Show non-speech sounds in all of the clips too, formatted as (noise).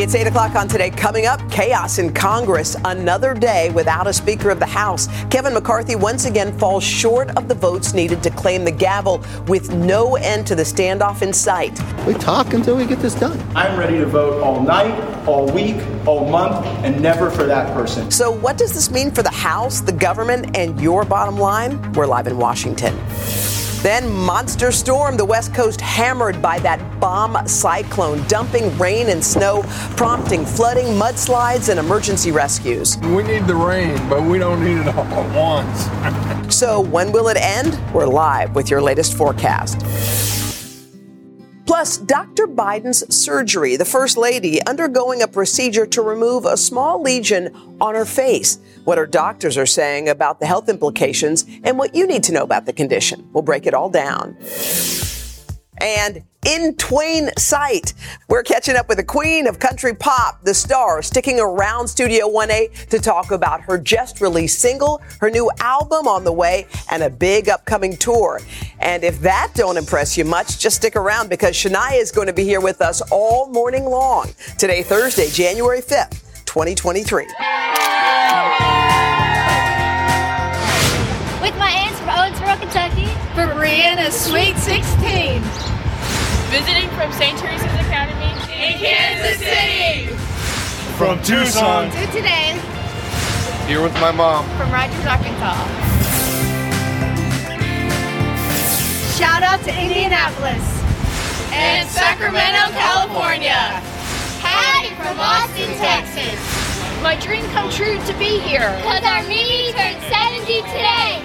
It's 8 o'clock on today. Coming up, chaos in Congress. Another day without a Speaker of the House. Kevin McCarthy once again falls short of the votes needed to claim the gavel with no end to the standoff in sight. We talk until we get this done. I'm ready to vote all night, all week, all month, and never for that person. So, what does this mean for the House, the government, and your bottom line? We're live in Washington. Then, monster storm, the West Coast hammered by that bomb cyclone, dumping rain and snow, prompting flooding, mudslides, and emergency rescues. We need the rain, but we don't need it all at once. so, when will it end? We're live with your latest forecast. Plus, Dr. Biden's surgery, the First Lady undergoing a procedure to remove a small lesion on her face. What her doctors are saying about the health implications and what you need to know about the condition. We'll break it all down. And in Twain sight, we're catching up with the queen of country pop, the star, sticking around Studio 1A to talk about her just released single, her new album on the way, and a big upcoming tour. And if that don't impress you much, just stick around because Shania is going to be here with us all morning long. Today, Thursday, January 5th, 2023. With my aunts from Owensboro, Kentucky. For Brianna's Sweet 16. Visiting from St. Teresa's Academy in Kansas City. From Tucson to today. Here with my mom. From Rogers, Arkansas. Shout out to Indianapolis. And Sacramento, California. Hi from Austin, Texas. My dream come true to be here. Cause our Mimi turned 70 today.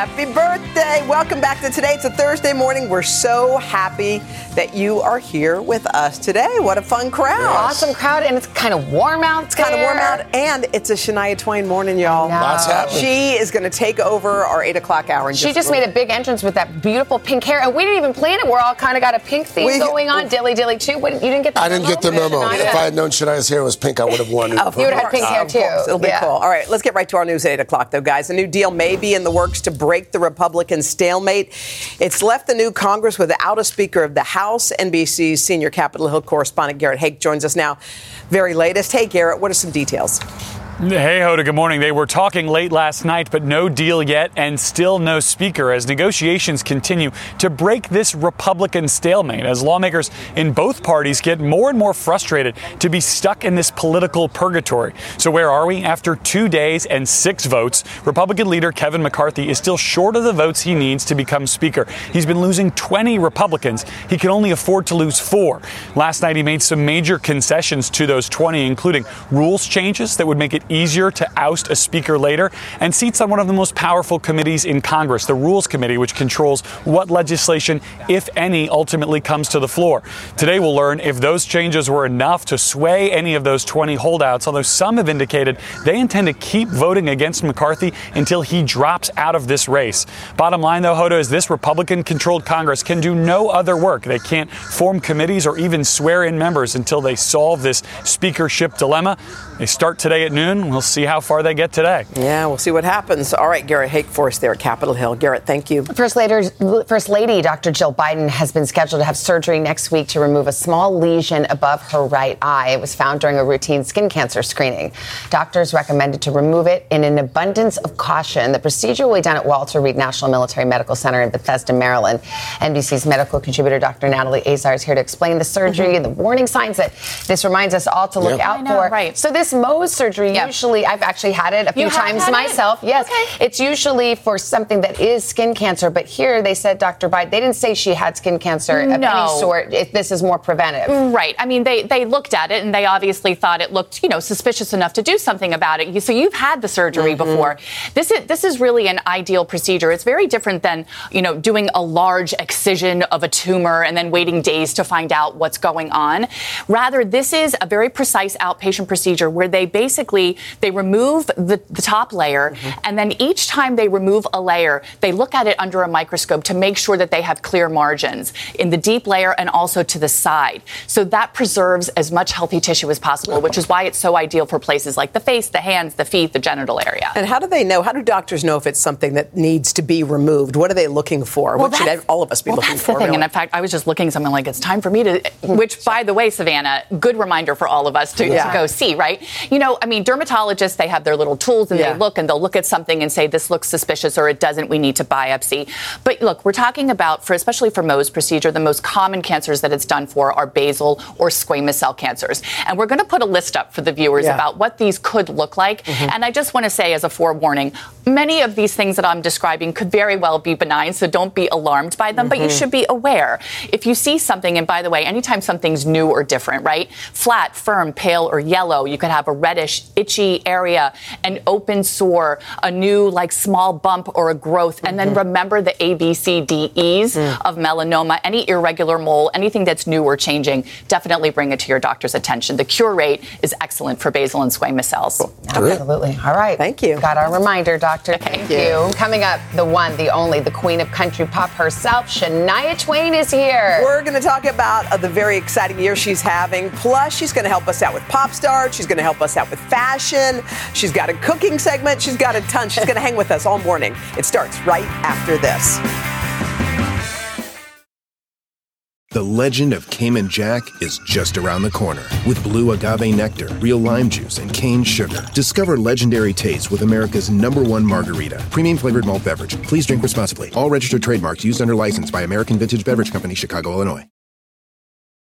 Happy birthday. Welcome back to today. It's a Thursday morning. We're so happy that you are here with us today. What a fun crowd. Awesome crowd, and it's kind of warm out. It's kind of warm out, and it's a Shania Twain morning, y'all. Lots happening. She is going to take over our 8 o'clock hour. she just made a big entrance with that beautiful pink hair, and we didn't even plan it. We're all kind of got a pink theme we, going on. (laughs) Dilly Dilly, too. What, you didn't get the I didn't get the memo. If I had known Shania's hair was pink, I would have (laughs) worn it. Oh, you would have had pink hair, too. It'll be yeah. cool. All right, let's get right to our news at 8 o'clock, though, guys. A new deal may be in the works to break the Republican stalemate. It's left the new Congress without a Speaker of the House. NBC's senior Capitol Hill correspondent Garrett Haake joins us now. Very latest. Hey, Garrett, what are some details? Hey, Hoda, good morning. They were talking late last night, but no deal yet and still no speaker as negotiations continue to break this Republican stalemate as lawmakers in both parties get more and more frustrated to be stuck in this political purgatory. So, where are we? After two days and six votes, Republican leader Kevin McCarthy is still short of the votes he needs to become speaker. He's been losing 20 Republicans. He can only afford to lose four. Last night, he made some major concessions to those 20, including rules changes that would make it easier to oust a speaker later, and seats on one of the most powerful committees in Congress, the Rules Committee, which controls what legislation, if any, ultimately comes to the floor. Today we'll learn if those changes were enough to sway any of those 20 holdouts, although some have indicated they intend to keep voting against McCarthy until he drops out of this race. Bottom line, though, Hoda, is this Republican controlled Congress can do no other work. They can't form committees or even swear in members until they solve this speakership dilemma. They start today at noon. We'll see how far they get today. Yeah, we'll see what happens. All right, Garrett Haake for us there at Capitol Hill. Garrett, thank you. First Lady, First Lady Dr. Jill Biden has been scheduled to have surgery next week to remove a small lesion above her right eye. It was found during a routine skin cancer screening. Doctors recommended to remove it in an abundance of caution. The procedure will be done at Walter Reed National Military Medical Center in Bethesda, Maryland. NBC's medical contributor Dr. Natalie Azar is here to explain the surgery mm-hmm. and the warning signs that this reminds us all to look yep. out know, for. Right. So this Mohs surgery yep. usually I've actually had it a few times myself. It? Yes. Okay. It's usually for something that is skin cancer, but here they said Dr. Biden, they didn't say she had skin cancer no. of any sort. If this is more preventive. Right. I mean, they, they looked at it and they obviously thought it looked, you know, suspicious enough to do something about it. So you've had the surgery mm-hmm. before. This is this is really an ideal procedure. It's very different than, you know, doing a large excision of a tumor and then waiting days to find out what's going on. Rather, this is a very precise outpatient procedure where they basically they remove the, the top layer, mm-hmm. and then each time they remove a layer, they look at it under a microscope to make sure that they have clear margins in the deep layer and also to the side. So that preserves as much healthy tissue as possible, which is why it's so ideal for places like the face, the hands, the feet, the genital area. And how do they know? How do doctors know if it's something that needs to be removed? What are they looking for? Well, what should all of us be well, looking that's for? The thing. Really? And in fact, I was just looking something like it's time for me to, which by the way, Savannah, good reminder for all of us to, yeah. to go see, right? You know, I mean, dermatologists, they have their little tools and yeah. they look and they'll look at something and say, this looks suspicious or it doesn't, we need to biopsy. But look, we're talking about, for especially for Mohs procedure, the most common cancers that it's done for are basal or squamous cell cancers. And we're going to put a list up for the viewers yeah. about what these could look like. Mm-hmm. And I just want to say, as a forewarning, many of these things that I'm describing could very well be benign, so don't be alarmed by them, mm-hmm. but you mm-hmm. should be aware. If you see something, and by the way, anytime something's new or different, right? Flat, firm, pale, or yellow, you could have a reddish, itchy area, an open sore, a new, like, small bump or a growth. Mm-hmm. And then mm-hmm. remember the A, B, C, D, E's mm. of melanoma, any irregular mole, anything that's new or changing, definitely bring it to your doctor's attention. The cure rate is excellent for basal and squamous cells. Cool. Absolutely. All right. Thank you. Got our reminder, doctor. Thank, Thank you. you. Coming up, the one, the only, the queen of country pop herself, Shania Twain is here. We're going to talk about uh, the very exciting year she's having. Plus, she's going to help us out with pop stars. She's going to help us out with fashion. She's got a cooking segment. She's got a ton. She's going to hang with us all morning. It starts right after this. The legend of Cayman Jack is just around the corner. With blue agave nectar, real lime juice, and cane sugar. Discover legendary taste with America's number one margarita. Premium flavored malt beverage. Please drink responsibly. All registered trademarks used under license by American Vintage Beverage Company, Chicago, Illinois.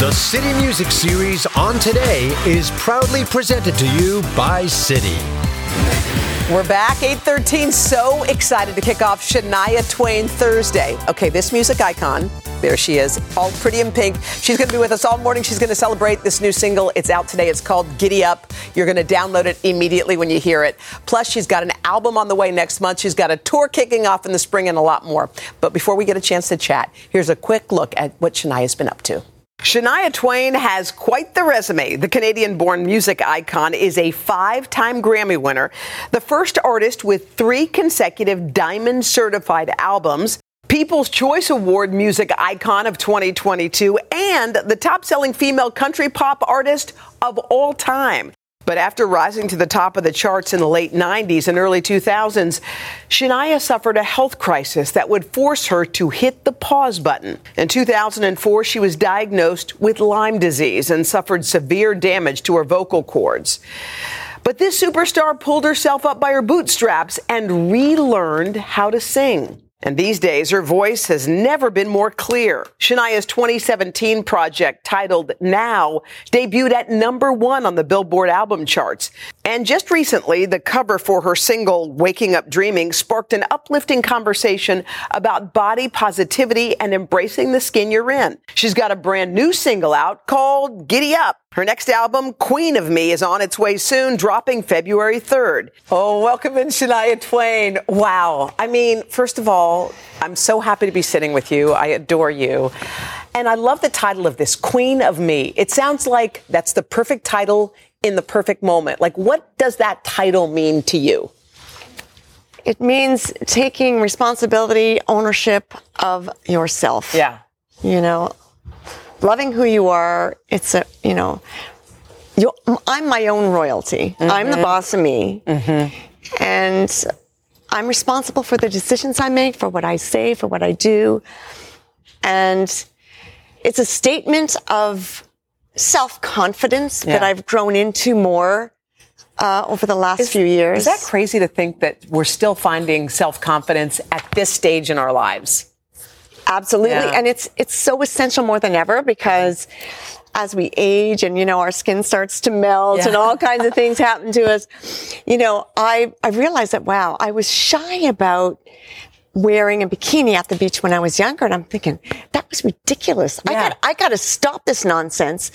The Citi Music Series on Today is proudly presented to you by Citi. We're back, 813. So excited to kick off Shania Twain Thursday. Okay, this music icon, there she is, all pretty in pink. She's going to be with us all morning. She's going to celebrate this new single. It's out today. It's called Giddy Up. You're going to download it immediately when you hear it. Plus, she's got an album on the way next month. She's got a tour kicking off in the spring and a lot more. But before we get a chance to chat, here's a quick look at what Shania's been up to. Shania Twain has quite the resume. The Canadian born music icon is a five time Grammy winner, the first artist with three consecutive diamond certified albums. People's Choice Award Music Icon of 2022 and the top selling female country pop artist of all time. But after rising to the top of the charts in the late 90s and early 2000s, Shania suffered a health crisis that would force her to hit the pause button. In 2004, she was diagnosed with Lyme disease and suffered severe damage to her vocal cords. But this superstar pulled herself up by her bootstraps and relearned how to sing. And these days, her voice has never been more clear. Shania's 2017 project, titled Now, debuted at number one on the Billboard album charts. And just recently, the cover for her single, Waking Up Dreaming, sparked an uplifting conversation about body positivity and embracing the skin you're in. She's got a brand new single out called Giddy Up. Her next album, Queen of Me, is on its way soon, dropping February 3rd. Oh, welcome in, Shania Twain. Wow. I mean, first of all, I'm so happy to be sitting with you. I adore you. And I love the title of this, Queen of Me. It sounds like that's the perfect title in the perfect moment. Like, what does that title mean to you? It means taking responsibility, ownership of yourself. Yeah. You know, loving who you are. It's a, you know, I'm my own royalty. Mm-hmm. I'm the boss of me. Mm-hmm. And I'm responsible for the decisions I make, for what I say, for what I do. And it's a statement of self confidence yeah. that I've grown into more uh, over the last is, few years. Is that crazy to think that we're still finding self confidence at this stage in our lives? Absolutely, yeah. and it's it's so essential more than ever because as we age and you know our skin starts to melt yeah. and all (laughs) kinds of things happen to us you know i i realized that wow i was shy about wearing a bikini at the beach when I was younger. And I'm thinking, that was ridiculous. Yeah. I got, I got to stop this nonsense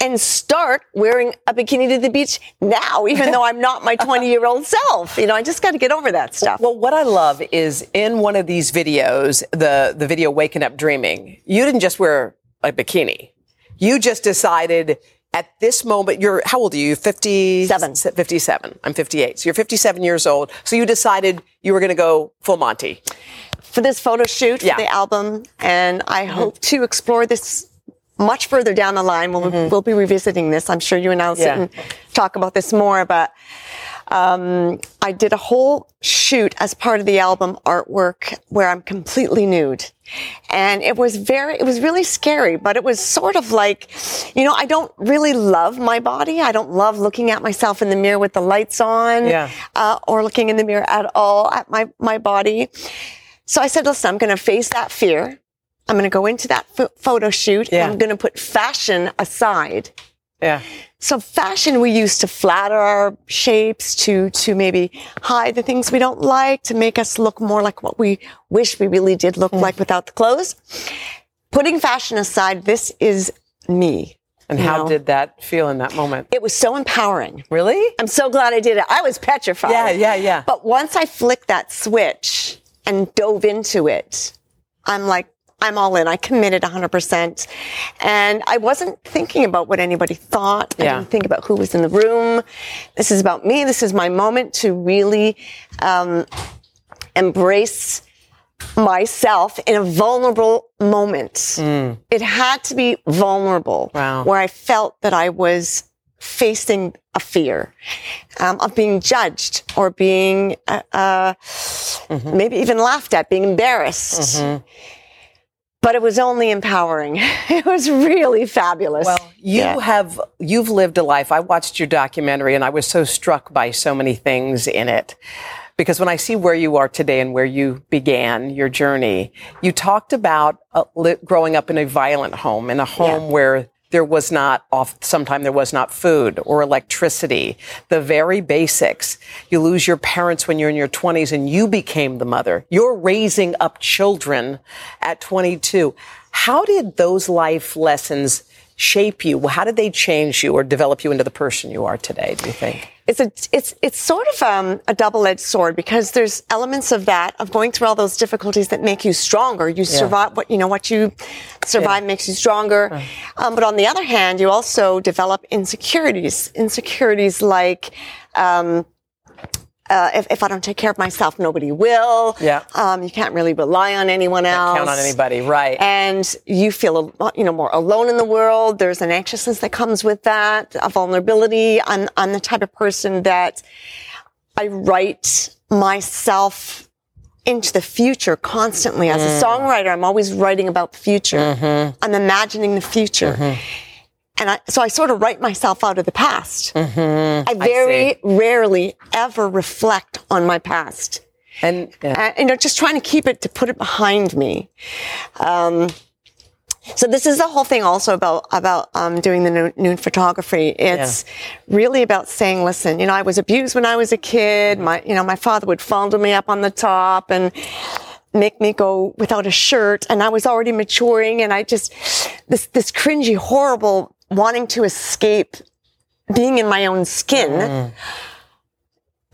and start wearing a bikini to the beach now, even though I'm not my (laughs) 20 year old self. You know, I just got to get over that stuff. Well, what I love is in one of these videos, the, the video Waking Up Dreaming, you didn't just wear a bikini. You just decided at this moment, you're, how old are you? 57? 57. I'm 58. So you're 57 years old. So you decided you were going to go full Monty. For this photo shoot yeah. for the album. And I mm-hmm. hope to explore this much further down the line. We'll, mm-hmm. we'll be revisiting this. I'm sure you and I will sit yeah. and talk about this more, but um, I did a whole shoot as part of the album artwork where I'm completely nude. And it was very, it was really scary, but it was sort of like, you know, I don't really love my body. I don't love looking at myself in the mirror with the lights on, yeah. uh, or looking in the mirror at all at my, my body. So I said, listen, I'm going to face that fear. I'm going to go into that photo shoot. Yeah. I'm going to put fashion aside. Yeah. So fashion we use to flatter our shapes, to, to maybe hide the things we don't like, to make us look more like what we wish we really did look mm. like without the clothes. Putting fashion aside, this is me. And how know? did that feel in that moment? It was so empowering. Really? I'm so glad I did it. I was petrified. Yeah, yeah, yeah. But once I flicked that switch and dove into it, I'm like, I'm all in. I committed 100%. And I wasn't thinking about what anybody thought. I didn't think about who was in the room. This is about me. This is my moment to really um, embrace myself in a vulnerable moment. Mm. It had to be vulnerable wow. where I felt that I was facing a fear um, of being judged or being uh, uh, mm-hmm. maybe even laughed at, being embarrassed. Mm-hmm but it was only empowering. (laughs) It was really fabulous. Well, you yeah. have you've lived a life. I watched your documentary and I was so struck by so many things in it. Because when I see where you are today and where you began your journey, you talked about uh, li- growing up in a violent home, in a home yeah. where there was not off sometime there was not food or electricity. The very basics. You lose your parents when you're in your 20s and you became the mother. You're raising up children at 22 how did those life lessons shape you how did they change you or develop you into the person you are today do you think it's a it's it's sort of um, a double-edged sword because there's elements of that of going through all those difficulties that make you stronger. You yeah. survive what you know what you survive yeah. makes you stronger. Right. Um, but on the other hand, you also develop insecurities. Insecurities like um, uh, if, if, I don't take care of myself, nobody will. Yeah. Um, you can't really rely on anyone else. Can't count on anybody, right? And you feel, you know, more alone in the world. There's an anxiousness that comes with that, a vulnerability. I'm, I'm the type of person that I write myself into the future constantly. As a mm. songwriter, I'm always writing about the future. Mm-hmm. I'm imagining the future. Mm-hmm. And I, so I sort of write myself out of the past. Mm-hmm. I very I rarely ever reflect on my past. And, yeah. you know, just trying to keep it, to put it behind me. Um, so this is the whole thing also about, about, um, doing the noon photography. It's yeah. really about saying, listen, you know, I was abused when I was a kid. My, you know, my father would fondle me up on the top and, make me go without a shirt and I was already maturing and I just, this, this cringy, horrible wanting to escape being in my own skin. Mm.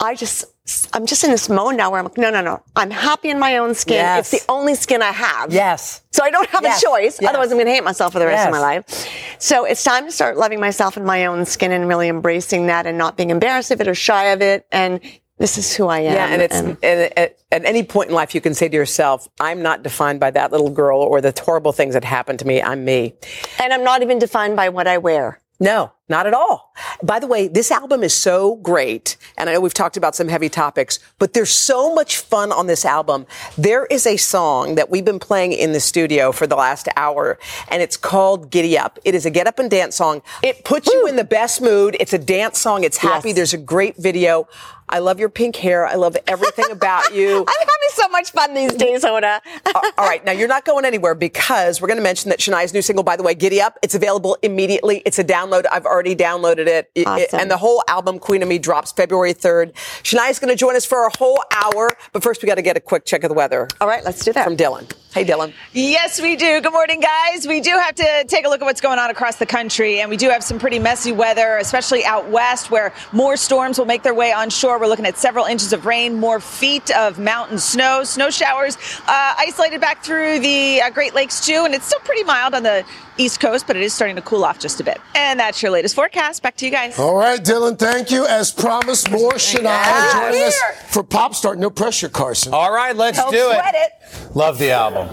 I just, I'm just in this mode now where I'm like, no, no, no. I'm happy in my own skin. Yes. It's the only skin I have. Yes. So I don't have yes. a choice. Yes. Otherwise, I'm going to hate myself for the rest of my life. So it's time to start loving myself in my own skin and really embracing that and not being embarrassed of it or shy of it and this is who I am. Yeah, and it's and, and at, at, any point in life you can say to yourself, "I'm not defined by that little girl or the horrible things that happened to me. I'm me." And I'm not even defined by what I wear. No, not at all. By the way, this album is so great. And I know we've talked about some heavy topics, but there's so much fun on this album. There is a song that we've been playing in the studio for the last hour, and it's called Giddy Up. It is a get up and dance song. It puts Woo. you in the best mood. It's a dance song. It's happy. Yes. There's a great video. I love your pink hair. I love everything about (laughs) you. I'm having so much fun these days, Hoda. (laughs) all right. Now, you're not going anywhere because we're going to mention that Shania's new single, by the way, Giddy Up, it's available immediately. It's a download. I've already downloaded it. Awesome. it and the whole album, Queen of Me, drops February 3rd. Shania's going to join us for a whole hour. But first, we got to get a quick check of the weather. All right. Let's do that. From Dylan. Hey, Dylan. Yes, we do. Good morning, guys. We do have to take a look at what's going on across the country. And we do have some pretty messy weather, especially out west where more storms will make their way onshore. We're looking at several inches of rain, more feet of mountain snow, snow showers uh, isolated back through the uh, Great Lakes too, and it's still pretty mild on the East Coast, but it is starting to cool off just a bit. And that's your latest forecast. Back to you guys. All right, Dylan, thank you. As promised, more Shania yeah, joining us for Pop Start. No pressure, Carson. All right, let's Don't do it. it. Love the album.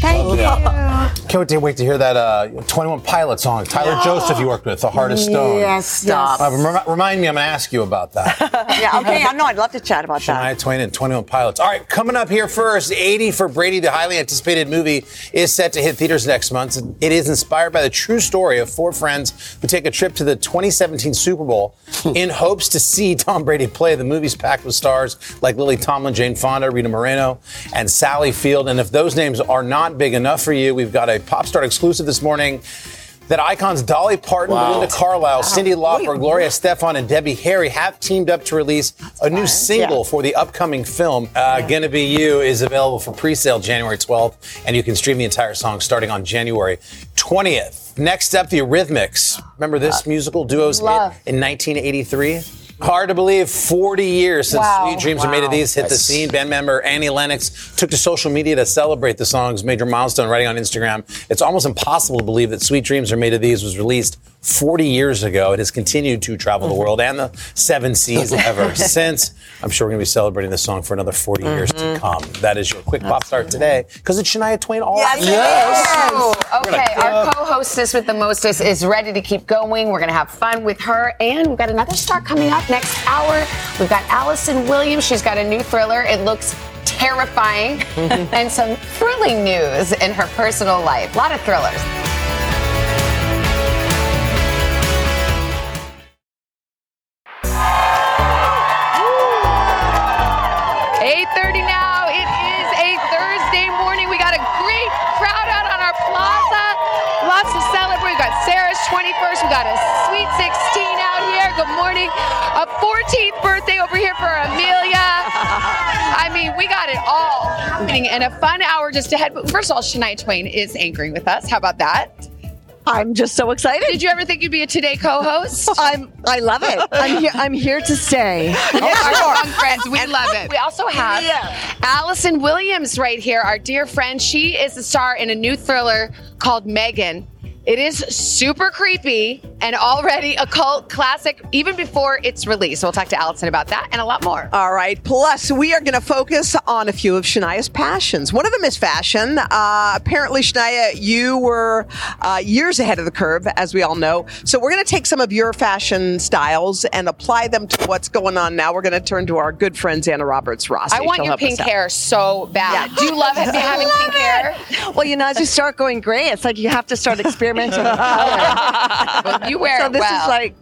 Thank you. Can't wait to hear that uh, 21 Pilot song. Tyler Joseph you worked with, The Heart of Stone. Yes, stop. Uh, rem- remind me, I'm going to ask you about that. (laughs) yeah, okay. I know. I'd love to chat about Shania that. Shania Twain and 21 Pilots. All right, coming up here first, 80 for Brady, the highly anticipated movie, is set to hit theaters next month. It is inspired by the true story of four friends who take a trip to the 2017 Super Bowl in hopes to see Tom Brady play. The movie's packed with stars like Lily Tomlin, Jane Fonda, Rita Moreno, and Sally Field. And if those names are not big enough for you, we've got a Pop Start exclusive this morning that icons Dolly Parton, wow. Belinda Carlisle, wow. Cyndi Lauper, Gloria Estefan, and Debbie Harry have teamed up to release That's a new single yeah. for the upcoming film. Uh, yeah. Gonna Be You is available for pre-sale January 12th, and you can stream the entire song starting on January 20th. Next up, the Eurythmics. Remember this musical duo's hit in 1983? Hard to believe 40 years since wow. Sweet Dreams wow. Are Made of These hit the scene. Band member Annie Lennox took to social media to celebrate the song's major milestone, writing on Instagram, It's almost impossible to believe that Sweet Dreams Are Made of These was released 40 years ago. It has continued to travel the world and the seven seas ever (laughs) since. I'm sure we're going to be celebrating this song for another 40 mm-hmm. years to mm-hmm. come. That is your quick That's pop start today because it's Shania Twain all yes, yes. Okay, our co-hostess with the mostest is ready to keep going. We're going to have fun with her, and we've got another star coming up next hour. We've got Allison Williams. She's got a new thriller. It looks terrifying, (laughs) and some thrilling news in her personal life. A lot of thrillers. Morning. A 14th birthday over here for Amelia. (laughs) I mean, we got it all And a fun hour just ahead. But First of all, Shania Twain is anchoring with us. How about that? I'm just so excited. Did you ever think you'd be a Today co-host? (laughs) I'm. I love it. I'm here. I'm here to stay. (laughs) Oh, our young friends, we love it. We also have yeah. Allison Williams right here, our dear friend. She is the star in a new thriller called Megan. It is super creepy and already a cult classic even before its release. We'll talk to Allison about that and a lot more. All right. Plus, we are going to focus on a few of Shania's passions. One of them is fashion. Uh, apparently, Shania, you were uh, years ahead of the curve, as we all know. So we're going to take some of your fashion styles and apply them to what's going on now. We're going to turn to our good friends Zanna Roberts Rassi. I want She'll your pink hair so bad. Yeah. Do you love (laughs) having love pink it. hair? Well, you know, as you start going gray, it's like you have to start experimenting (laughs) (laughs) well, you wear so it this well. is like.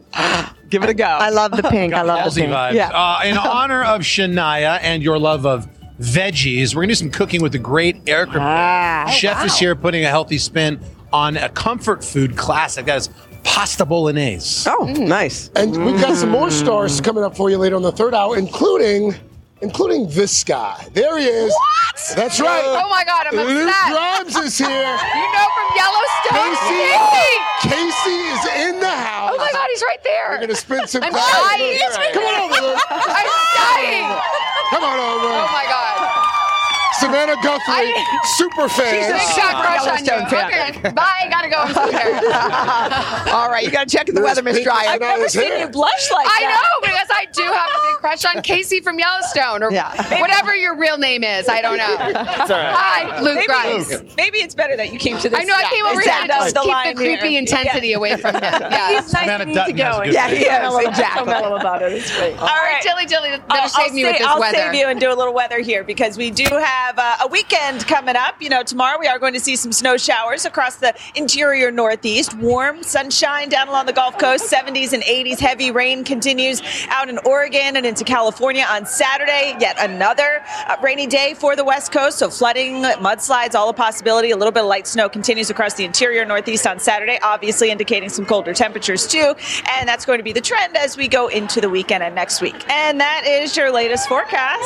Give it a go. I love the pink. I love the pink. Vibes. Yeah. Uh, in (laughs) honor of Shania and your love of veggies, we're gonna do some cooking with the great Eric. Ah, Chef oh, wow. is here putting a healthy spin on a comfort food classic. That is pasta bolognese. Oh, mm. nice. And we've got some more stars coming up for you later on the third hour, including including this guy. There he is. What? That's right. Oh my God, I'm Luke upset. Grimes is here. (laughs) you know from Yellowstone. Kayce, Kayce. Kayce is in the house. Oh my God, he's right there. We're gonna spend some I'm time. dying. Come on over, Luke. I'm dying. Come on over. Oh my God. Savannah (laughs) Guthrie, super fan. She's a big shot crush on you. Okay, bye. Gotta go. (laughs) All right, you got to check the weather, Miss Dreyer. I've never seen you blush like I that. I know (laughs) because I do have a big crush on Kayce from Yellowstone or whatever your real name is. I don't know. It's all right. Hi, Luke maybe, Grimes. Maybe it's better that you came to this. I know I came over here stand to up just the keep the creepy here. intensity Yeah. away from him. Yeah. He's nice and easygoing. Yeah, he is, Mellow- exactly. So mellow about it. It's great. All right, Tilly, Tilly, better save me with sa- this I'll save you and do a little weather here because we do have uh, a weekend coming up. You know, tomorrow we are going to see some snow showers across the interior Northeast. Warm sunshine down along the Gulf Coast, 70s and 80s. Heavy rain continues out in Oregon and into California on Saturday. Yet another uh, rainy day for the West Coast. So flooding, mudslides, all a possibility. A little bit of light snow continues across the interior Northeast on Saturday, obviously indicating some colder temperatures too. And that's going to be the trend as we go into the weekend and next week. And that is your latest forecast.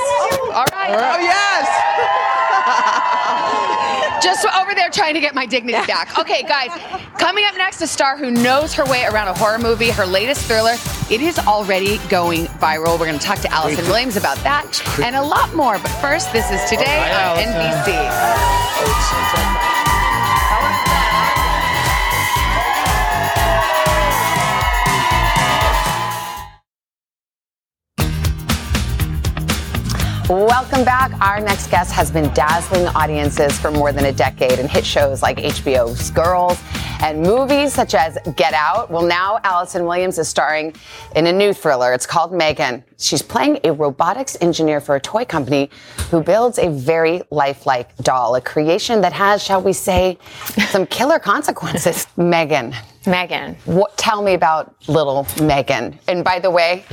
All right. Oh, yes. (laughs) Just over there trying to get my dignity back. Okay, guys, coming up next, a star who knows her way around a horror movie, her latest thriller. It is already going viral. We're going to talk to Allison Williams about that and a lot more. But first, this is today on NBC. Welcome back. Our next guest has been dazzling audiences for more than a decade in hit shows like HBO's Girls and movies such as Get Out. Well, now Allison Williams is starring in a new thriller. It's called Megan. She's playing a robotics engineer for a toy company who builds a very lifelike doll, a creation that has, shall we say, some killer consequences. (laughs) Megan. Megan. What, tell me about little Megan. And by the way,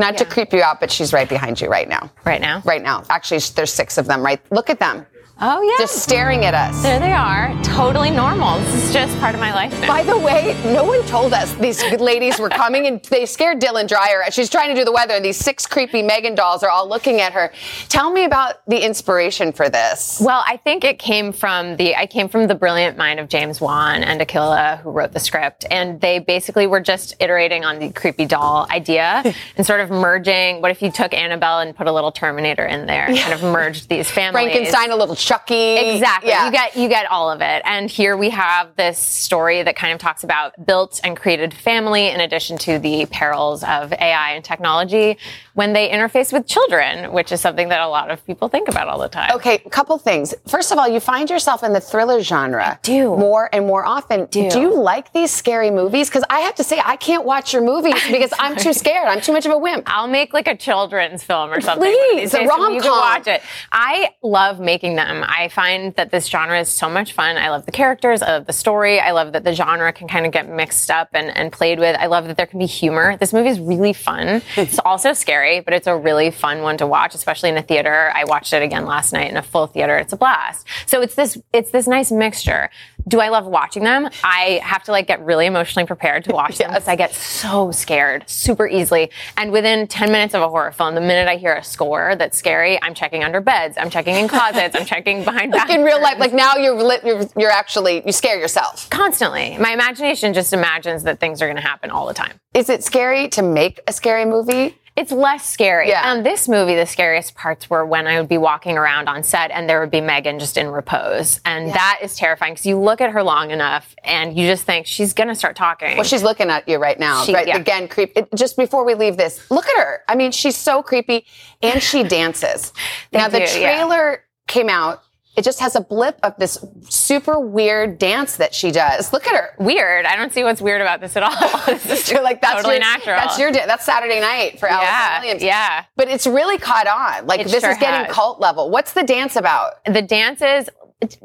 not to creep you out, but she's right behind you right now. Right now? Right now. Actually, there's six of them, right? Look at them. Oh, yeah. Just staring at us. There they are. Totally normal. This is just part of my life now. By the way, no one told us these ladies were coming and they scared Dylan Dreyer. As she's trying to do the weather and these six creepy Megan dolls are all looking at her. Tell me about the inspiration for this. Well, I think it came from the I came from the brilliant mind of James Wan and Akela, who wrote the script, and they basically were just iterating on the creepy doll idea (laughs) and sort of merging. What if you took Annabelle and put a little Terminator in there and kind of merged these families? Frankenstein, a little Chucky. Exactly. Yeah. You get you get all of it. And here we have this story that kind of talks about built and created family in addition to the perils of AI and technology when they interface with children, which is something that a lot of people think about all the time. Okay, a couple things. First of all, you find yourself in the thriller genre do. more and more often. Do. you like these scary movies? Because I have to say, I can't watch your movies (laughs) because I'm too scared. I'm too much of a wimp. I'll make like a children's film or something. Please, a days, so rom You can watch it. I love making them. I find that this genre is so much fun. I love the characters. I love the story. I love that the genre can kind of get mixed up and, and played with. I love that there can be humor. This movie is really fun. (laughs) it's also scary, but it's a really fun one to watch, especially in a theater. I watched it again last night in a full theater. It's a blast. So it's this it's this nice mixture. Do I love watching them? I have to like get really emotionally prepared to watch them because I get so scared super easily. And within 10 minutes of a horror film, the minute I hear a score that's scary, I'm checking under beds, I'm checking in closets, I'm checking behind Like in real life, like now you're, lit, you're you're actually you scare yourself. Constantly. My imagination just imagines that things are going to happen all the time. Is it scary to make a scary movie? It's less scary. Yeah. On this movie, the scariest parts were when I would be walking around on set and there would be Megan just in repose. And that is terrifying because you look at her long enough and you just think she's going to start talking. Well, she's looking at you right now. She- right? yeah. Again, creep. It, just before we leave this, look at her. I mean, she's so creepy, and she dances. now the do, yeah. trailer came out. It just has a blip of this super weird dance that she does. Look at her. Weird. I don't see what's weird about this at all. (laughs) this is You're like that's totally your, natural. That's your that's Saturday night for Allison Yeah, Williams. yeah. but it's really caught on. Like It this sure is getting has. cult level. What's the dance about? the dances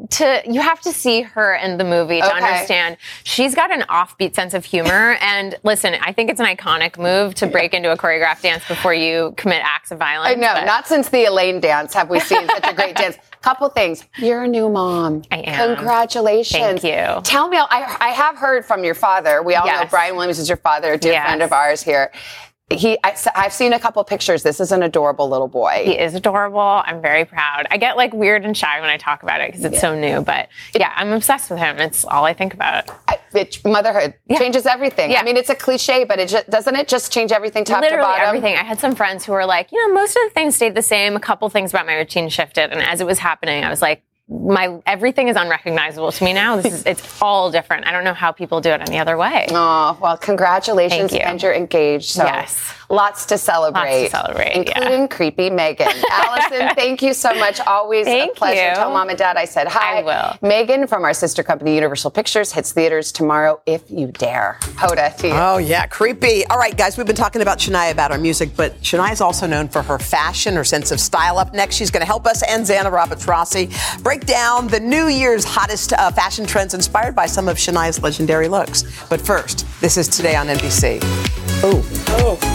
to you have to see her in the movie to Okay. understand she's got an offbeat sense of humor (laughs) and listen i think it's an iconic move to break into a choreographed dance before you commit acts of violence I know. but- Not since the Elaine dance have we seen such a great (laughs) dance. Couple things. You're a new mom. I am. Congratulations. Thank you. Tell me, I, I have heard from your father. We all know Brian Williams is your father, a dear Yes. friend of ours here. He I, have seen a couple pictures. This is an adorable little boy. He is adorable. I'm very proud. I get like weird and shy when i talk about it because it's yeah. so new but yeah i'm obsessed with him. It's all i think about. I, it, motherhood yeah. changes everything. Yeah. i mean it's a cliche but it just, doesn't it just change everything top Literally to bottom? everything. I had some friends who were like you know most of the things stayed the same. A couple things about my routine shifted. And as it was happening i was like my everything is unrecognizable to me now. This is it's all different. I don't know how people do it any other way. Oh well, congratulations, you. and you're engaged. So yes, lots to celebrate, lots to celebrate, including yeah. creepy Megan. (laughs) Allison, thank you so much. Always thank a pleasure. You. Tell mom and dad I said hi. I will. Megan from our sister company Universal Pictures hits theaters tomorrow if you dare. Hoda to you. Oh yeah, creepy. All right, guys, we've been talking about Shania about our music, but Shania is also known for her fashion, her sense of style. Up next, she's going to help us and Zanna Roberts Rassi break down the new New Year's hottest uh, fashion trends inspired by some of Shania's legendary looks. But first, this is today on NBC. Oh. Oh.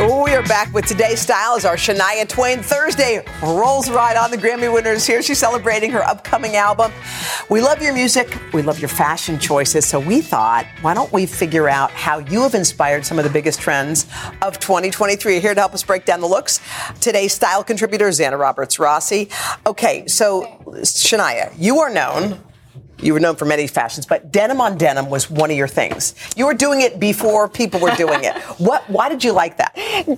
We are back with today's style as our Shania Twain Thursday rolls right on. The Grammy winners here. She's celebrating her upcoming album. We love your music. We love your fashion choices. So we thought, why don't we figure out how you have inspired some of the biggest trends of 2023? Here to help us break down the looks, today's style contributor, Zanna Roberts Rassi. Okay, so Shania, you are known you were known for many fashions, but denim on denim was one of your things. You were doing it before people were doing it. (laughs) what? Why did you like that?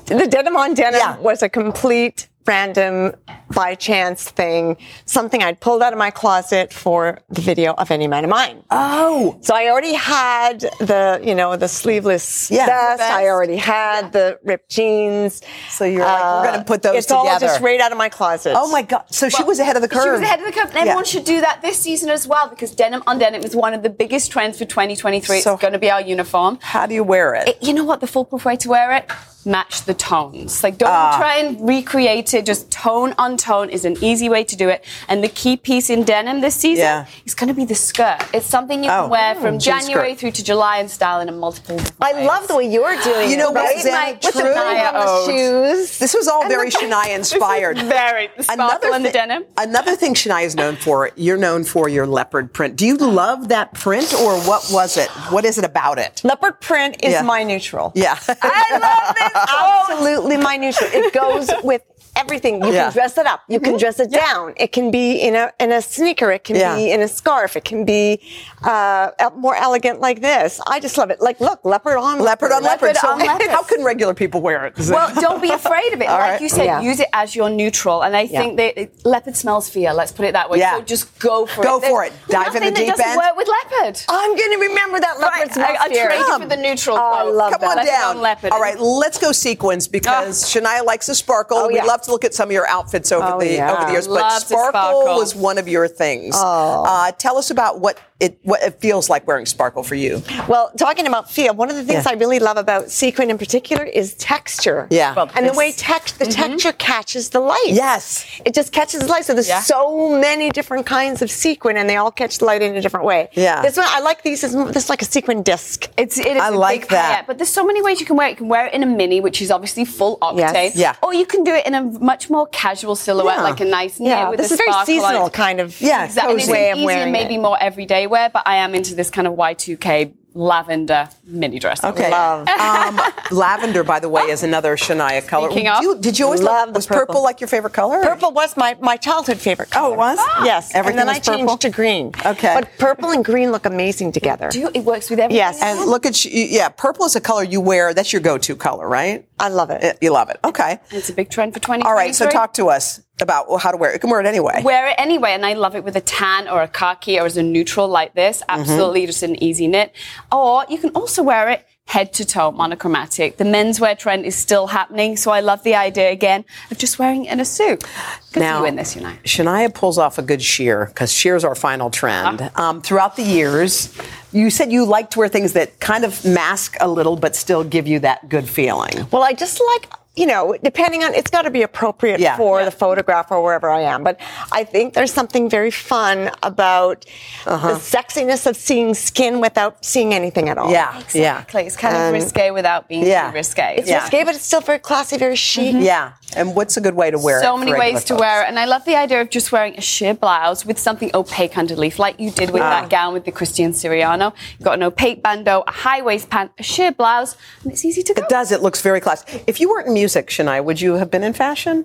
The denim on denim yeah. was a complete random by chance thing, something I'd pulled out of my closet for the video of Any Man of Mine. Oh. So I already had the, you know, the sleeveless yeah, vest. I already had yeah. the ripped jeans. So you're like, we're going to put those it's together. It's all just right out of my closet. Oh my God. So well, she was ahead of the curve. She was ahead of the curve. And everyone yeah. should do that this season as well because denim on denim is one of the biggest trends for 2023. So it's going to be our uniform. How do you wear it? it you know what? The foolproof way to wear it? match the tones. Like don't uh, try and recreate it. Just tone on tone is an easy way to do it. And the key piece in denim this season yeah. is going to be the skirt. It's something you oh. can wear from January through to July and style in a multiple. I ways. love the way you're doing it. you it. know right? what, Zan, With true. the on the oh, shoes. This was all and very Shania inspired. very the another and the denim. Another thing Shania is known for. You're known for your leopard print. Do you love that print, or what was it? What is it about it? Leopard print is yeah. my neutral. Yeah, I love this. (laughs) Absolutely my neutral. It goes with everything. You yeah. can dress it up. You mm-hmm. can dress it yeah. down. It can be in a in a sneaker. It can yeah. be in a scarf. It can be uh, more elegant like this. I just love it. Like, look, leopard on leopard, leopard on leopard. leopard. So on (laughs) leopard. how can regular people wear it? Well, don't be afraid of it. (laughs) like right. you said, use it as your neutral. And I think that leopard smells fear. Let's put it that way. Yeah. So just go for go it. Go for it. Dive in the deep that doesn't end. work with leopard. I'm going to remember that leopard right. smells I, fear. I'll trade you for the neutral. Oh, I love Come that. on down. On leopard. All right, let's go sequins because oh. Shania likes a sparkle. Oh, We'd love to look at some of your outfits over oh, the yeah. over the years, Love but sparkle, sparkle, was one of your things. Oh. Uh, tell us about what it what it feels like wearing sparkle for you. Well, talking about feel, one of the things yeah. I really love about sequin in particular is texture. Yeah, well, and this. the way text the mm-hmm. texture catches the light. Yes, it just catches the light. So there's yeah. so many different kinds of sequin, and they all catch the light in a different way. Yeah, this one I like. These is this is like a sequin disc. It's it is I like that. but there's so many ways you can wear it. You can wear it in a mini, which is obviously full octane. Yes. Yeah, or you can do it in a much more casual silhouette, yeah. like a nice knit yeah. with this a is very seasonal kind of yeah, exactly. way of wearing maybe it. more everyday wear, but I am into this kind of Y2K lavender mini dress. Okay. Love. (laughs) Um, lavender, by the way, is another Shania color. Speaking Did of- you, did you always Love love was purple. purple. like your favorite color? Purple was my, my childhood favorite color. Oh, it was? Yes. Everything and then was I changed to green. Okay. But purple and green look amazing together. Do you, it works with everything. Yes. And look at you. Yeah, purple is a color you wear. That's your go-to color, right? I love it. Uh, You love it. Okay. It's a big trend for 2023. All right. So talk to us about how to wear it. You can wear it anyway. Wear it anyway, and I love it with a tan or a khaki or as a neutral like this. Mm-hmm. Absolutely, just an easy knit. Or you can also wear it head to toe, monochromatic. The menswear trend is still happening, so I love the idea again of just wearing it in a suit. Good Now- for you in this, you know. Shania pulls off a good sheer because sheer's our final trend. Um, throughout the years, you said you like to wear things that kind of mask a little but still give you that good feeling. Well, I just like, you know, depending on, it's got to be appropriate Yeah. for the photograph or wherever I am. But I think there's something very fun about Uh-huh. the sexiness of seeing skin without seeing anything at all. Yeah, yeah. It's kind of Um, risque without being yeah. too risque. It's yeah. risque, but it's still very classy, very chic. Yeah. And what's a good way to wear it? so many ways to folks? wear it, and I love the idea of just wearing a sheer blouse with something opaque underneath, like you did with Ah. that gown with the Christian Siriano. You've got an opaque bandeau, a high waist pant, a sheer blouse, and it's easy to go. It does. It looks very classy. If you weren't in music, Shania, would you have been in fashion?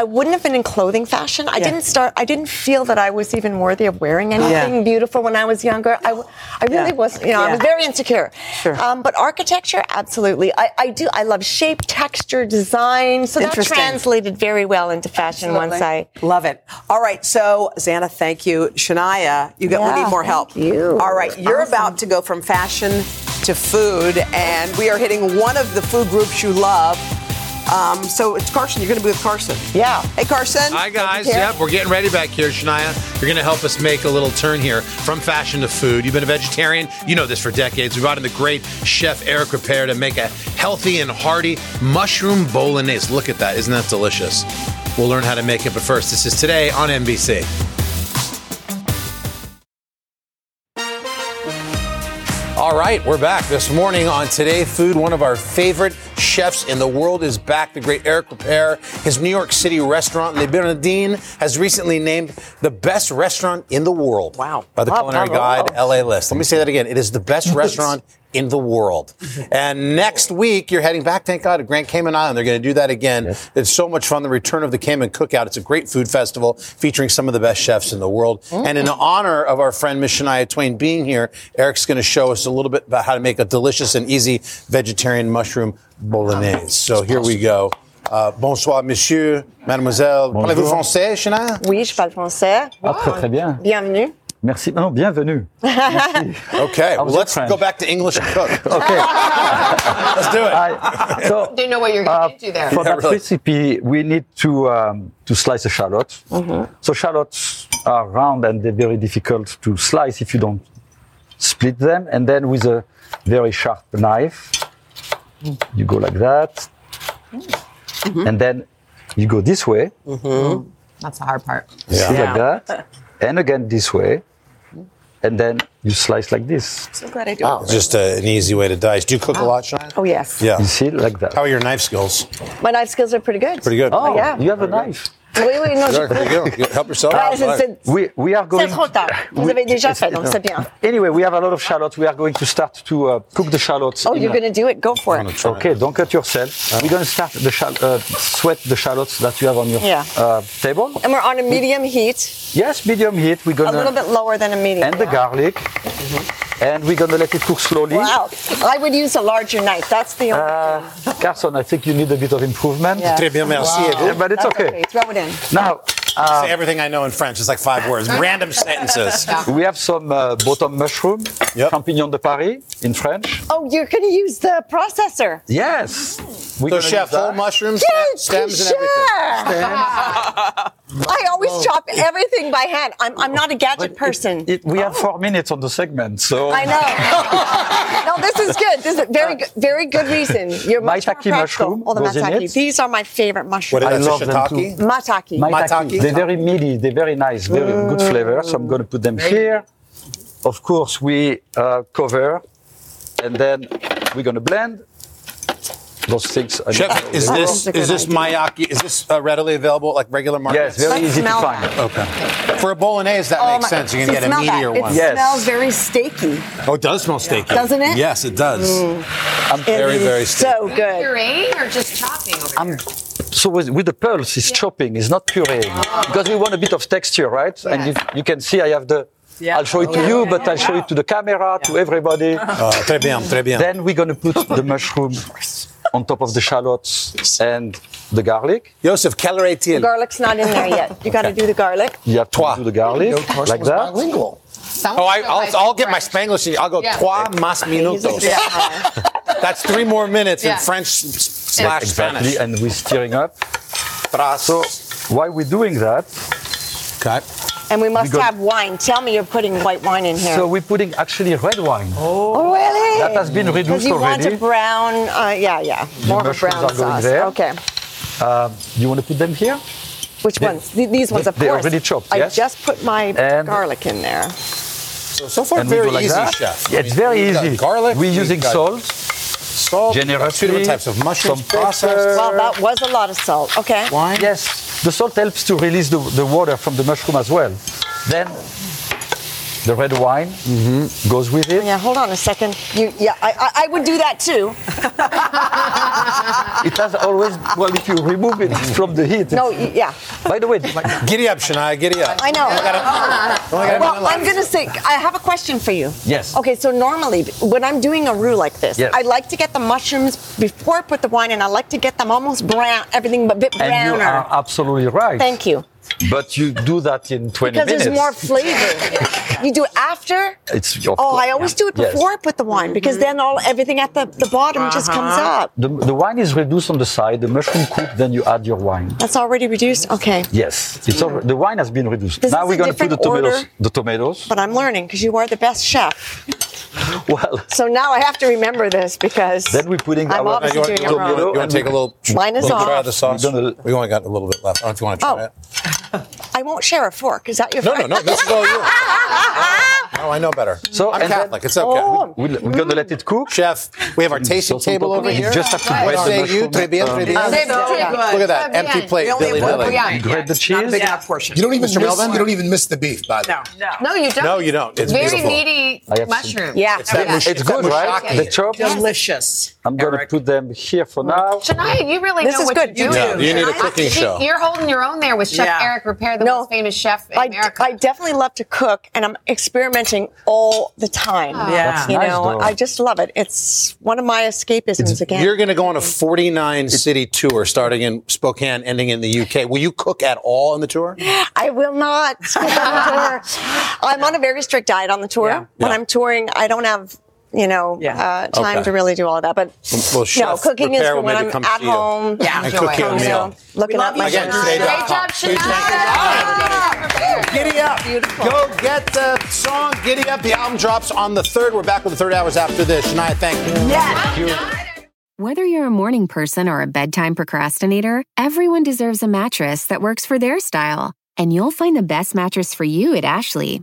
I wouldn't have been in clothing fashion. I Yeah. didn't start, I didn't feel that I was even worthy of wearing anything beautiful when I was younger. I really Yeah. was, you know, I was very insecure. Sure. Um, but architecture, absolutely. I, I do, I love shape, texture, design. So that translated very well into fashion once I. Love it. All right. So, Zanna, thank you. Shania, you got, we need more help. thank you. All right. You're about to go from fashion to food, and we are hitting one of the food groups you love. Um, so it's Carson. You're going to be with Carson. Yeah. Hey, Carson. Hi guys, yep, we're getting ready back here, Shania. You're going to help us make a little turn here from fashion to food. You've been a vegetarian, you know this for decades. We brought in the great chef Eric Ripert to make a healthy and hearty mushroom bolognese. Look at that, isn't that delicious? We'll learn how to make it, but first, this is today on NBC. All right, we're back this morning on Today Food. One of our favorite chefs in the world is back, the great Eric Ripert. His New York City restaurant, Le Bernardin, has recently named the best restaurant in the world. Wow. By the Culinary. Guide La Liste. Let me say that again. It is the best restaurant in the world. (laughs) And next week, you're heading back, thank God, to Grand Cayman Island. They're going to do that again. It's so much fun. The return of the Cayman Cookout. It's a great food festival featuring some of the best chefs in the world. And in honor of our friend Miss Shania Twain being here, Eric's going to show us a little bit about how to make a delicious and easy vegetarian mushroom bolognese. So here we go. Uh, bonsoir, monsieur, mademoiselle. Parlez-vous français, Shania? Oui, je parle français. Ah, très très bien. Bienvenue. Merci. Non, bienvenue. (laughs) Okay, well, let's French? go back to English and cook. (laughs) Okay. let's do it. I, so, Do you know what you're uh, going to do there? for Yeah, that really. recipe, we need to um, to slice a shallot. So shallots are round and they're very difficult to slice if you don't split them. And then with a very sharp knife, you go like that, and then you go this way, That's the hard part. Yeah. like that, and again this way, and then you slice like this. So glad I do it. Just uh, an easy way to dice. Do you cook a lot, Shania? Oh, yes. Yeah. You see, like that. How are your knife skills? My knife skills are pretty good. Pretty good. Oh, yeah. you have a knife. Oui, oui, non, je- you go. You Help yourself. Ah, out. c'est- c'est- We, we are going. C'est trop tard. Vous avez déjà fait, donc c'est bien. Anyway, we have a lot of shallots. We are going to start to uh, cook the shallots. Oh, you're going to do it? Go for it. Okay, don't cut yourself. We're going to start the shal- uh, sweat the shallots that you have on your Yeah. uh, table. And we're on a medium heat, Yes, medium heat. We're a gonna little bit lower than a medium. and the garlic, and we're gonna let it cook slowly. Wow. I would use a larger knife. That's the only Uh, Carson, I think you need a bit of improvement. Yeah. Très bien, merci. Wow. Yeah, but it's That's okay. Throw it in. Now, uh, Say everything I know in French. It's like five words. (laughs) Random sentences. we have some uh, bottom mushroom, Yep. champignon de Paris in French. Oh, you're going to use the processor. Yes. We're So, gonna chef, use whole mushrooms, Dude, stems, and sure. everything. I always chop everything by hand. I'm, I'm not a gadget person. It, we have four minutes on the segment, so I know. no, this is good. This is very good. Very good reason. You're Maitake mushroom Oh, the goes in maitake. it. These are my favorite mushrooms. What I is that? love them too. Mataki. Maitake. Maitake? They're very meaty. They're very nice. Very good flavor. So I'm going to put them here. Of course, we uh, cover, and then we're going to blend. Those things. I mean, Chef, is they- this is this mayaki? Is this uh, readily available like regular markets? Yes, very easy to find. Okay. For a bolognese, that Oh makes my- sense. You can See, get a smell that. meatier It one. smells very steaky. Oh, it does smell steaky. Doesn't it? Yes, it does. Mm. Very, It is very steaky. So good. Pureeing or just chopping over I'm, so with, with the pulse, it's chopping, it's not pureeing. Because we want a bit of texture, right? And you, you can see I have the. yeah. I'll show it to you, but I'll show it to the camera, to everybody. Oh, très bien, très bien. Then we're going to put the mushroom on top of the shallots and the garlic. Joseph, quelle The garlic's not in there yet. You got to do the garlic. You have to do the garlic like that. Bilingual. Oh, I, I'll, I'll get my Spanglish. I'll go Yeah. trois más minutos. That's three more minutes Yeah. in French s- slash exactly, Spanish. and we're stirring up. So while we're doing that, okay. And we must have wine. Tell me you're putting white wine in here. so we're putting actually red wine. oh, really? That has been Because reduced you want a brown, uh, yeah, yeah, The more of a brown are going sauce. there. Okay. Um, you want to put them here? Which ones? These ones, of They're course. already chopped, Yes? I just put my And- garlic in there. So, so far, And very go like easy, that. chef. Yeah, it's very easy. Garlic. We're using salt. Salt. we've Generously. Two different types of mushrooms some processed. pepper. Well, that was a lot of salt. Okay. Wine. Yes, the salt helps to release the, the water from the mushroom as well. Then the red wine Mm-hmm. goes with it. Yeah, hold on a second. You, yeah, I, I, I would do that too. (laughs) It has always, well, if you remove it from the heat. No, yeah. By the way, Giddy up, Shania. Giddy up. I know. Only got a- only got a minute Well. I'm going to say, I have a question for you. Yes. Okay, so normally when I'm doing a roux like this, Yes. I like to get the mushrooms before I put the wine in. I like to get them almost brown, everything a bit and you are absolutely right. Thank you. But you do that in 20 Because minutes. Because there's more flavor. you do it after? It's of Oh, course- I always do it Yes. before I put the wine because then all everything at the, the bottom just comes uh-huh. up. The, the wine is reduced on the side, the mushroom cooked, then you add your wine. That's already reduced? Okay. Yes, it's al- the wine has been reduced. This now we're going to put the tomatoes. order. The tomatoes. But I'm learning because you are the best chef. Well, So now I have to remember this because then we're putting I'm our obviously you want, doing you it want, wrong. you want to take a little, Mine is little off. try of the sauce? We're gonna- we only got a little bit left. I don't know if you want to try Oh. it. I won't share a fork. Is that your No, no, no. This is all you. (laughs) No, I know better. So, I'm and then- Catholic. It's okay. Oh. we, we're going to let it cook. Chef, we have our tasting table over here. Just have to What say you? Très bien, um, très bien. So. Look at that. Empty plate, Billy Billy. Grate the cheese. Big enough portion. You don't even miss, you don't even miss the beef, by the way. No. No, you don't. No, you don't. It's Very beautiful. meaty I have some- mushroom. Yeah. It's that mush- It's that good, right? mushaki. The chop. Delicious. I'm going to Eric. put them here for now. Shania, you really This know is what good. you're You doing. do. You need a I- cooking show. You're holding your own there with Chef Eric Ripert, the No. most famous chef in I, America. I definitely love to cook and I'm experimenting all the time. Ah. Yeah. That's You nice, know, though. I just love it. It's one of my escapisms again. You're going to go on a 49 city tour starting in Spokane, ending in the UK. Will you cook at all on the tour? I will not on the tour. (laughs) I'm on a very strict diet on the tour. Yeah. When Yeah. I'm touring, I don't have, you know, Yeah. uh, time Okay. to really do all that. But Well, no, cooking is for when I'm at home. Yeah. And enjoy cook you a meal. know, looking We at love my Again, Shania. today. Great job, Shania. Giddy up. Go get the song Giddy Up. The album drops on the 3rd. We're back with the third hours after this. Shania, thank you. Whether you're a morning person or a bedtime procrastinator, everyone deserves a mattress that works for their style. And you'll find the best mattress for you at Ashley.